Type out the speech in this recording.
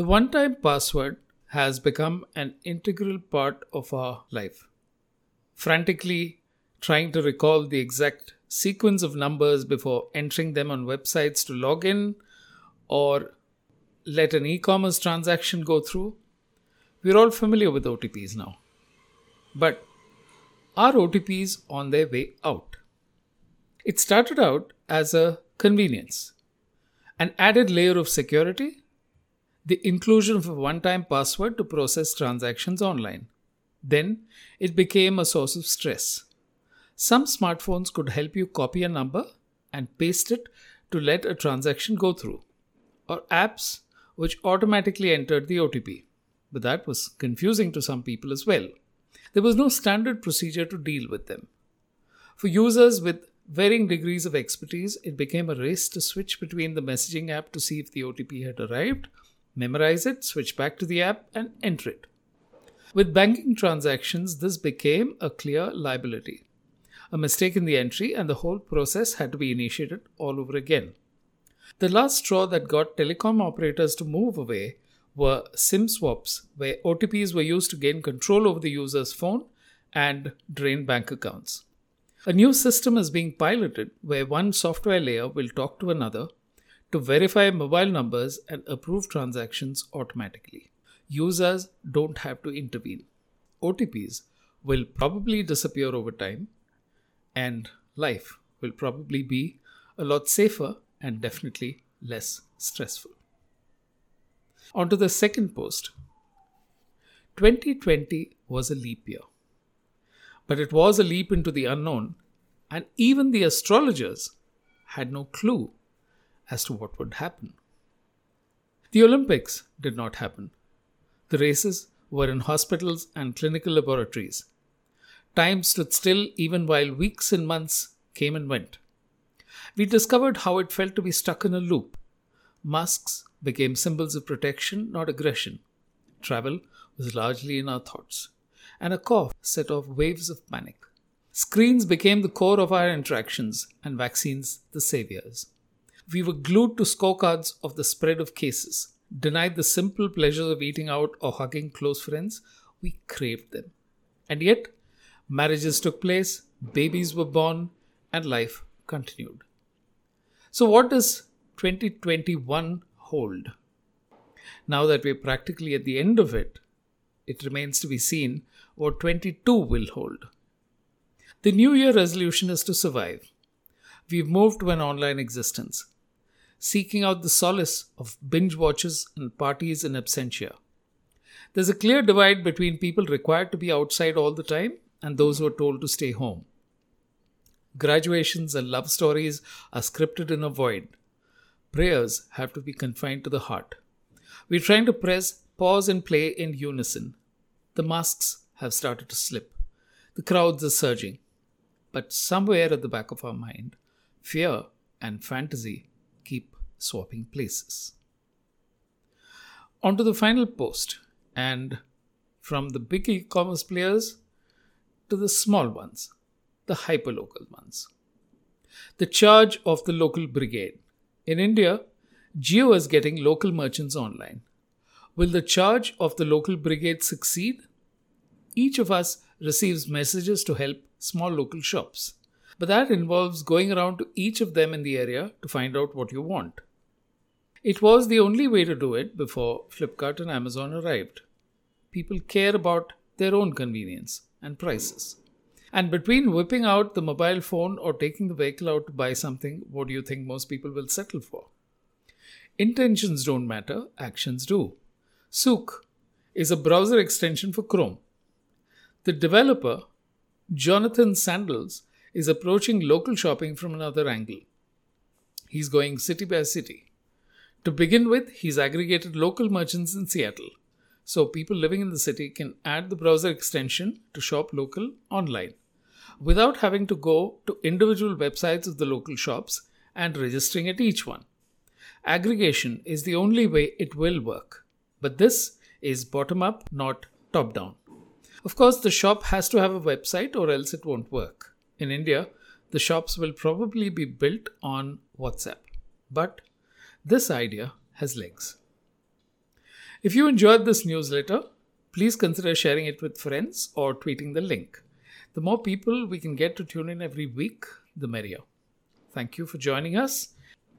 The one time password has become an integral part of our life. Frantically trying to recall the exact sequence of numbers before entering them on websites to log in or let an e commerce transaction go through. We're all familiar with OTPs now. But are OTPs on their way out? It started out as a convenience, an added layer of security, the inclusion of a one time password to process transactions online. Then it became a source of stress. Some smartphones could help you copy a number and paste it to let a transaction go through, or apps which automatically entered the OTP. But that was confusing to some people as well. There was no standard procedure to deal with them. For users with varying degrees of expertise, it became a race to switch between the messaging app to see if the OTP had arrived, memorize it, switch back to the app, and enter it. With banking transactions, this became a clear liability. A mistake in the entry, and the whole process had to be initiated all over again. The last straw that got telecom operators to move away were SIM swaps, where OTPs were used to gain control over the user's phone and drain bank accounts. A new system is being piloted where one software layer will talk to another to verify mobile numbers and approve transactions automatically. Users don't have to intervene. OTPs will probably disappear over time, and life will probably be a lot safer and definitely less stressful. On to the second post. 2020 was a leap year. But it was a leap into the unknown, and even the astrologers had no clue as to what would happen. The Olympics did not happen. The races were in hospitals and clinical laboratories. Time stood still even while weeks and months came and went. We discovered how it felt to be stuck in a loop. Masks became symbols of protection, not aggression. Travel was largely in our thoughts. And a cough set off waves of panic. Screens became the core of our interactions, and vaccines the saviors. We were glued to scorecards of the spread of cases. Denied the simple pleasures of eating out or hugging close friends, we craved them. And yet, marriages took place, babies were born, and life continued. So, what does 2021 hold? Now that we're practically at the end of it, it remains to be seen what 22 will hold. The New Year resolution is to survive. We've moved to an online existence, seeking out the solace of binge watches and parties in absentia. There's a clear divide between people required to be outside all the time and those who are told to stay home. Graduations and love stories are scripted in a void. Prayers have to be confined to the heart. We're trying to press pause and play in unison. The masks have started to slip. The crowds are surging. But somewhere at the back of our mind, fear and fantasy keep swapping places. On to the final post, and from the big e commerce players to the small ones the hyperlocal ones. The charge of the local brigade. In India, Jio is getting local merchants online. Will the charge of the local brigade succeed? Each of us receives messages to help small local shops, but that involves going around to each of them in the area to find out what you want. It was the only way to do it before Flipkart and Amazon arrived. People care about their own convenience and prices. And between whipping out the mobile phone or taking the vehicle out to buy something, what do you think most people will settle for? Intentions don't matter, actions do. Souq is a browser extension for Chrome. The developer, Jonathan Sandals, is approaching local shopping from another angle. He's going city by city. To begin with, he's aggregated local merchants in Seattle. So people living in the city can add the browser extension to shop local online without having to go to individual websites of the local shops and registering at each one. Aggregation is the only way it will work, but this is bottom up, not top down. Of course, the shop has to have a website or else it won't work. In India, the shops will probably be built on WhatsApp, but this idea has legs. If you enjoyed this newsletter, please consider sharing it with friends or tweeting the link. The more people we can get to tune in every week, the merrier. Thank you for joining us.